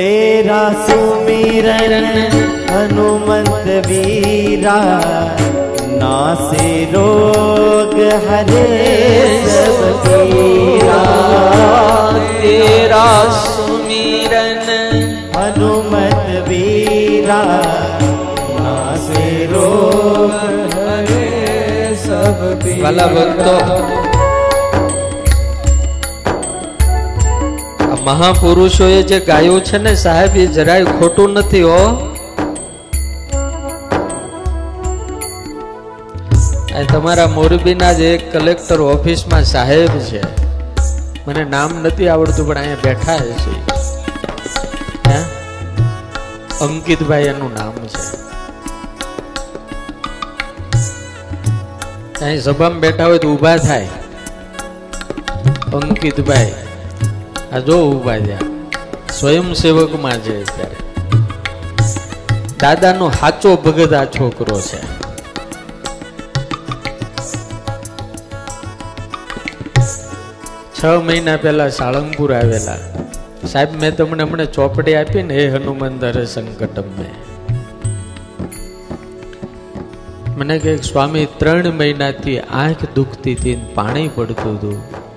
तेरा सुमिरन हनुमंत वीरा नासे रोग हरे सब पीरा तेरा सुमिरन हनुमत वीरा नासे रोग हरे सब पीरा भला મહાપુરુષોએ જે ગાયું છે ને સાહેબ, એ જરાય ખોટું નથી, હો. તમારા મોરબીના જે કલેક્ટર ઓફિસમાં સાહેબ છે. મને નામ નથી આવડતું, પણ અહીંયા બેઠા છે. અંકિતભાઈ એનું નામ છે. અહીં સભામાં બેઠા હોય તો ઊભા થાય. અંકિતભાઈ. આ જો ઊભા છે સ્વયંસેવકમાં છે અત્યારે. દાદાનો સાચો ભગત આ છોકરો છે. છ મહિના પહેલા સાળંગપુર આવેલા. સાહેબ, મેં તમને હમણાં ચોપડી આપી ને હે હનુમાન દરે સંકટમ મેં મને કહે સ્વામી, ત્રણ મહિનાથી આંખ દુખતી હતી પાણી પડતું હતું.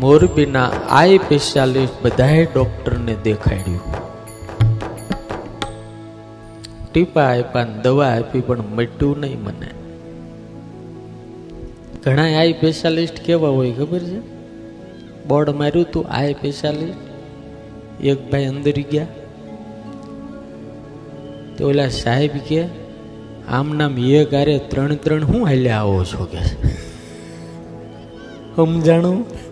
મોરબીના આઈ સ્પેશિયાલિસ્ટ બધાએ ડોક્ટરને દેખાડ્યું. ટીપા આપ્યા દવા આપી, પણ મટ્યું નહીં મને. ઘણા આઈ સ્પેશિયાલિસ્ટ કેવા હોય ખબર છે? બોર્ડ માર્યું તું, આઈ સ્પેશિયાલિસ્ટ? એક ભાઈ અંદર ગયા. તો ઓલા સાહેબ કે, આમ નામ એ કારે ત્રણ ત્રણ હું હાલ્યા આવો છો? કે સમજાણું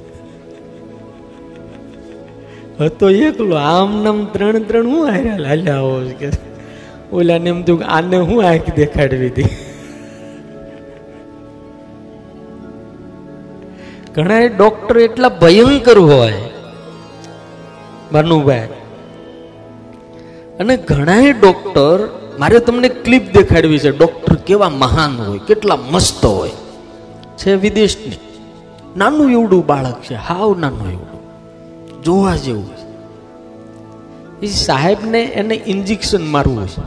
હતો એકલો. આમ નામ ત્રણ ત્રણ હું હાલ્યા હાલ્યા આવો કે. ઓલા ને એમ તું આને હું આંખ દેખાડવી હતી. ઘણા ડોક્ટર એટલા ભયંકર હોય, ભાનુભાઈ. અને ઘણા ડોક્ટર, મારે તમને ક્લિપ દેખાડવી છે. ડોક્ટર કેવા મહાન હોય, કેટલા મસ્ત હોય. છે વિદેશની. નાનું એવડું બાળક છે, હાવ નાનું એવડું. જોવા જેવું એ સાહેબને એને ઇન્જેક્શન મારવું છે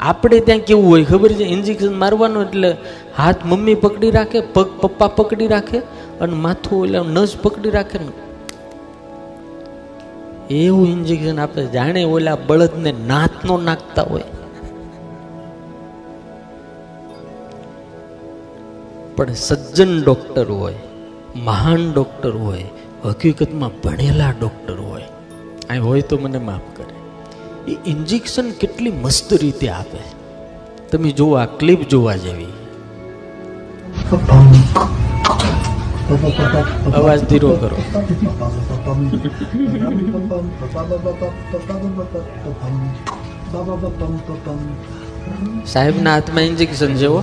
આપણે ત્યાં કેવું હોય ખબર છે? ઇન્જેક્શન મારવાનું એટલે હાથ મમ્મી પકડી રાખે, પગ પપ્પા પકડી રાખે અને માથું એટલે નસ પકડી રાખે ને. એવું ઇન્જેક્શન આપે. જાણે ઓલા બળદને નાતનો નાખતા હોય. પણ સજ્જન ડોક્ટર હોય, મહાન ડોક્ટર હોય હકીકતમાં ભણેલા ડોક્ટર હોય. અહીં હોય તો મને માફ કરે. એ ઇન્જેક્શન કેટલી મસ્ત રીતે આપે. તમે જુઓ આ ક્લિપ જોવા જેવી. અવાજ ધીરો કરો. સાહેબના હાથમાં ઇન્જેક્શન હો.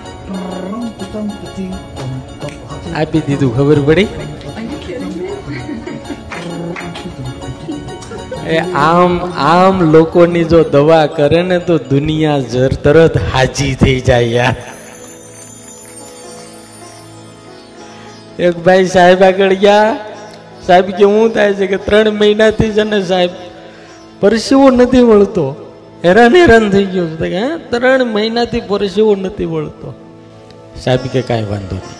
આપી દીધું, ખબર પડી? આમ આમ લોકોની જો દવા કરે ને તો દુનિયા જર તરત હાજી થઈ જાય યાર. એક ભાઈ સાહેબ આગળ ગયા. સાહેબ કે, હું થાય છે કે ત્રણ મહિનાથી છે ને સાહેબ પરસેવો નથી વળતો. હેરાન હેરાન થઈ ગયો છે. ત્રણ મહિનાથી પરસેવો નથી વળતો. સાહેબ કે કાંઈ વાંધો નહીં.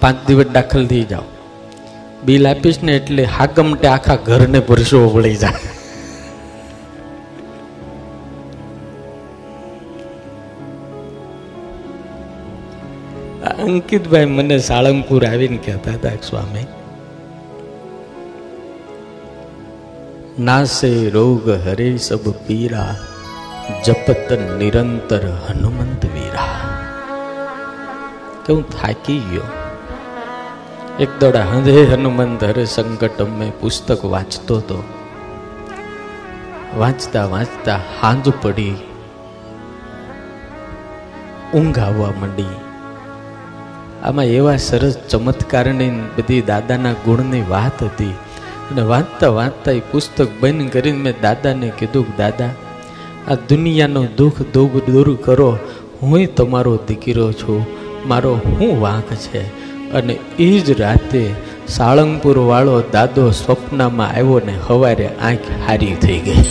પાંચ દિવસ દાખલ થઈ જાઓ. બિલ આપીશ ને એટલે હાકમટે આખા ઘરને પરસેવો વળી જાય. અંકિતભાઈ મને સાળંગપુર આવીને કહેતા હતા સ્વામી, નાસે રોગ હરે સબ પીરા, જપત નિરંતર હનુમંત વીરા. કે હું થાકી ગયો? એક દોડા હંધે હનુમંત ધરે સંકટ મેં પુસ્તક વાંચતો હતો વાંચતા વાંચતા હાંજ પડી. ઊંઘ આવવા માંડી. આમાં એવા સરસ ચમત્કારની બધી દાદાના ગુણની વાત હતી. અને વાંચતા વાંચતા એ પુસ્તક બંધ કરીને મેં દાદાને કીધું કે, દાદા, આ દુનિયાનો દુઃખ દુઃખ દૂર કરો. હું તમારો દીકરો છું. મારો હું વાંક છે? અને એ જ રાતે સાળંગપુરવાળો દાદો સ્વપ્નમાં આવ્યો ને સવારે આંખ હારી થઈ ગઈ.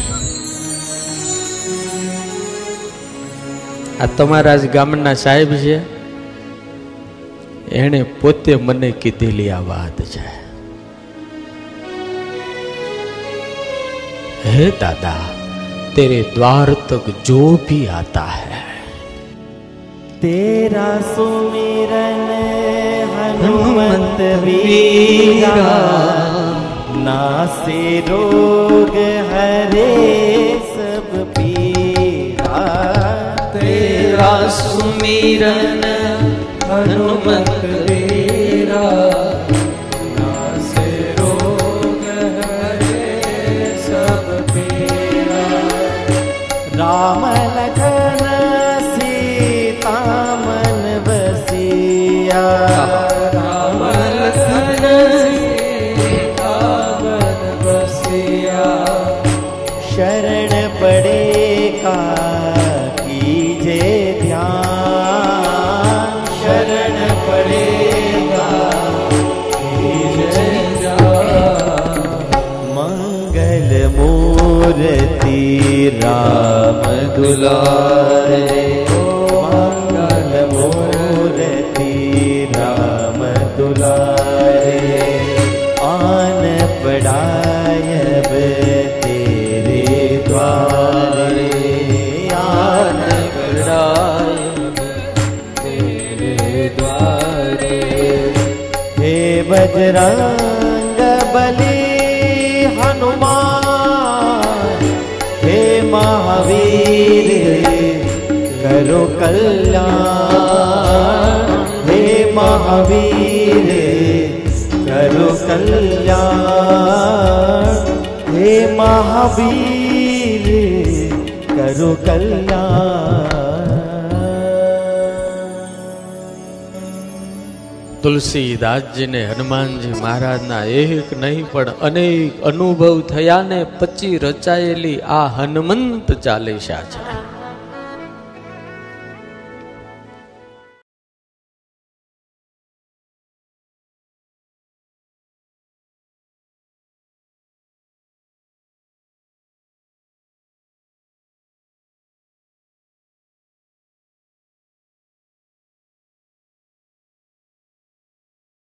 આ તમારા જ ગામના સાહેબ છે? એણે પોતે મને કીધેલી આ વાત છે. હે દાદા, તેરે દ્વાર તક જો ભી આતા હૈ. तेरा सुमिरन हनुमंत वीरा नासे रोग हरे सब पीरा तेरा सुमिरन हनुमत राम दुलारे मंगल मूर्ति राम दुलारे आन पड़ायब तेरे द्वारे आन पड़ायब तेरे द्वारे हे बजरंग રે કરો કલ્યાણ હે મહાવીર કરો કલ્યાણ હે મહાવીર કરો કલ્યાણ તુલસીદાસજીને હનુમાનજી મહારાજના એક નહીં, પણ અનેક અનુભવ થયા ને પછી રચાયેલી આ હનુમંત ચાલીસા છે.